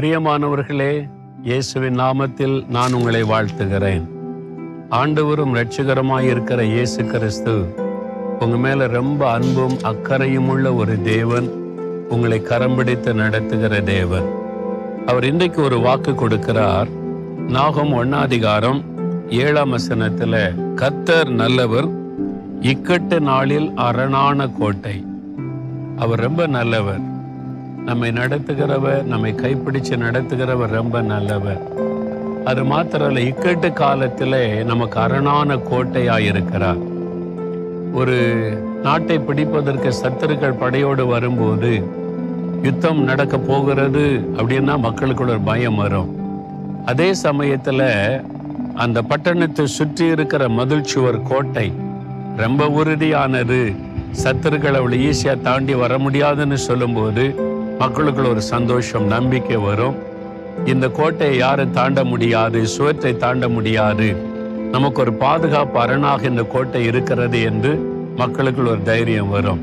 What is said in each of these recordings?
பிரியமானவர்களே இயேசுவின் நாமத்தில் நான் உங்களை வாழ்த்துகிறேன். ஆண்டவரும் இரட்சகரமாய் இருக்கிற இயேசு கிறிஸ்து உங்க மேல ரொம்ப அன்பும் அக்கறையும் உள்ள ஒரு தேவன் உங்களை கரம் பிடித்து நடத்துகிற தேவன். அவர் இன்றைக்கு ஒரு வாக்கு கொடுக்கிறார். நாகம் ஒன்னாதிகாரம் ஏழாம் வசனத்துல கத்தர் நல்லவர் இக்கட்டு நாளில் அரணான கோட்டை. அவர் ரொம்ப நல்லவர். நம்மை நடத்துகிறவர் நம்மை கைப்பிடிச்சு நடத்துகிறவர் ரொம்ப நல்லவர். அது மாத்திரல்ல இக்கட்டு காலத்தில் நமக்கு அரணான கோட்டையாக இருக்கிறார் ஒரு நாட்டை பிடிப்பதற்கு சத்துருக்கள் படையோடு வரும்போது யுத்தம் நடக்க போகிறது அப்படின்னா மக்களுக்குள்ள ஒரு பயம் வரும். அதே சமயத்துல அந்த பட்டணத்தை சுற்றி இருக்கிற மதில் சுவர் கோட்டை ரொம்ப உறுதியானது. சத்துருக்கள் அவ்வளவு ஈஸியா தாண்டி வர முடியாதுன்னு சொல்லும்போது மக்களுக்குள்ள ஒரு சந்தோஷம் நம்பிக்கை வரும். இந்த கோட்டையை யாரும் தாண்ட முடியாது சுவற்றை தாண்ட முடியாது. நமக்கு ஒரு பாதுகாப்பு அரணாக இந்த கோட்டை இருக்கிறது என்று மக்களுக்குள்ள ஒரு தைரியம் வரும்.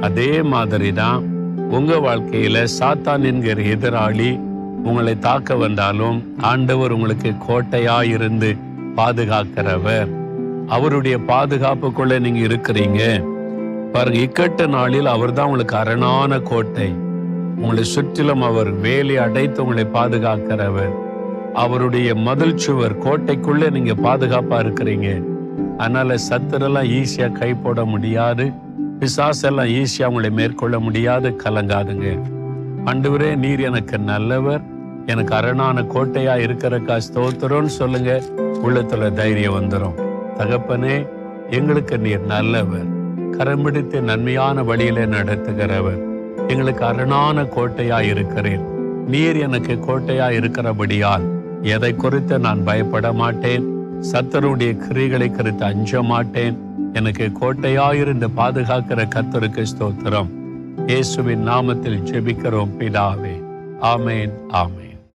அதே மாதிரி தான் உங்க வாழ்க்கையில சாத்தான் என்கிற எதிராளி உங்களை தாக்க வந்தாலும் ஆண்டவர் உங்களுக்கு கோட்டையா இருந்து பாதுகாக்கிறவர். அவருடைய பாதுகாப்புக்குள்ள நீங்க இருக்கிறீங்க. பாருங்க இக்கட்டு நாளில் அவர்தான் உங்களுக்கு அரணான கோட்டை. உங்களை சுற்றிலும் அவர் வேலி அடைத்து உங்களை பாதுகாக்கிறவர். அவருடைய மதில் சுவர் கோட்டைக்குள்ளே நீங்க பாதுகாப்பா இருக்கிறீங்க. அதனால சத்துரெல்லாம் ஈஸியா கை போட முடியாது. பிசாசெல்லாம் ஈஸியா உங்களை மேற்கொள்ள முடியாது. கலங்காதுங்க. ஆண்டவரே நீர் எனக்கு நல்லவர். எனக்கு அரணான கோட்டையா இருக்கிறக்கா ஸ்தோத்திரம்னு சொல்லுங்க. உள்ளத்துல தைரியம் வந்துடும் தகப்பனே எங்களுக்கு நீர் நல்லவர். கரம்பிடித்து நன்மையான வழியில நடத்துகிறவர். எங்களுக்கு அரணான கோட்டையா இருக்கிறேன் நீர் எனக்கு கோட்டையா இருக்கிறபடியால் எதை குறித்து நான் பயப்பட மாட்டேன். சத்தருடைய கிரிகளை குறித்து அஞ்ச மாட்டேன். எனக்கு கோட்டையாயிருந்து பாதுகாக்கிற கத்தருக்கு ஸ்தோத்திரம். இயேசுவின் நாமத்தில் ஜெபிக்கிறோம் பிதாவே. ஆமேன் ஆமேன்.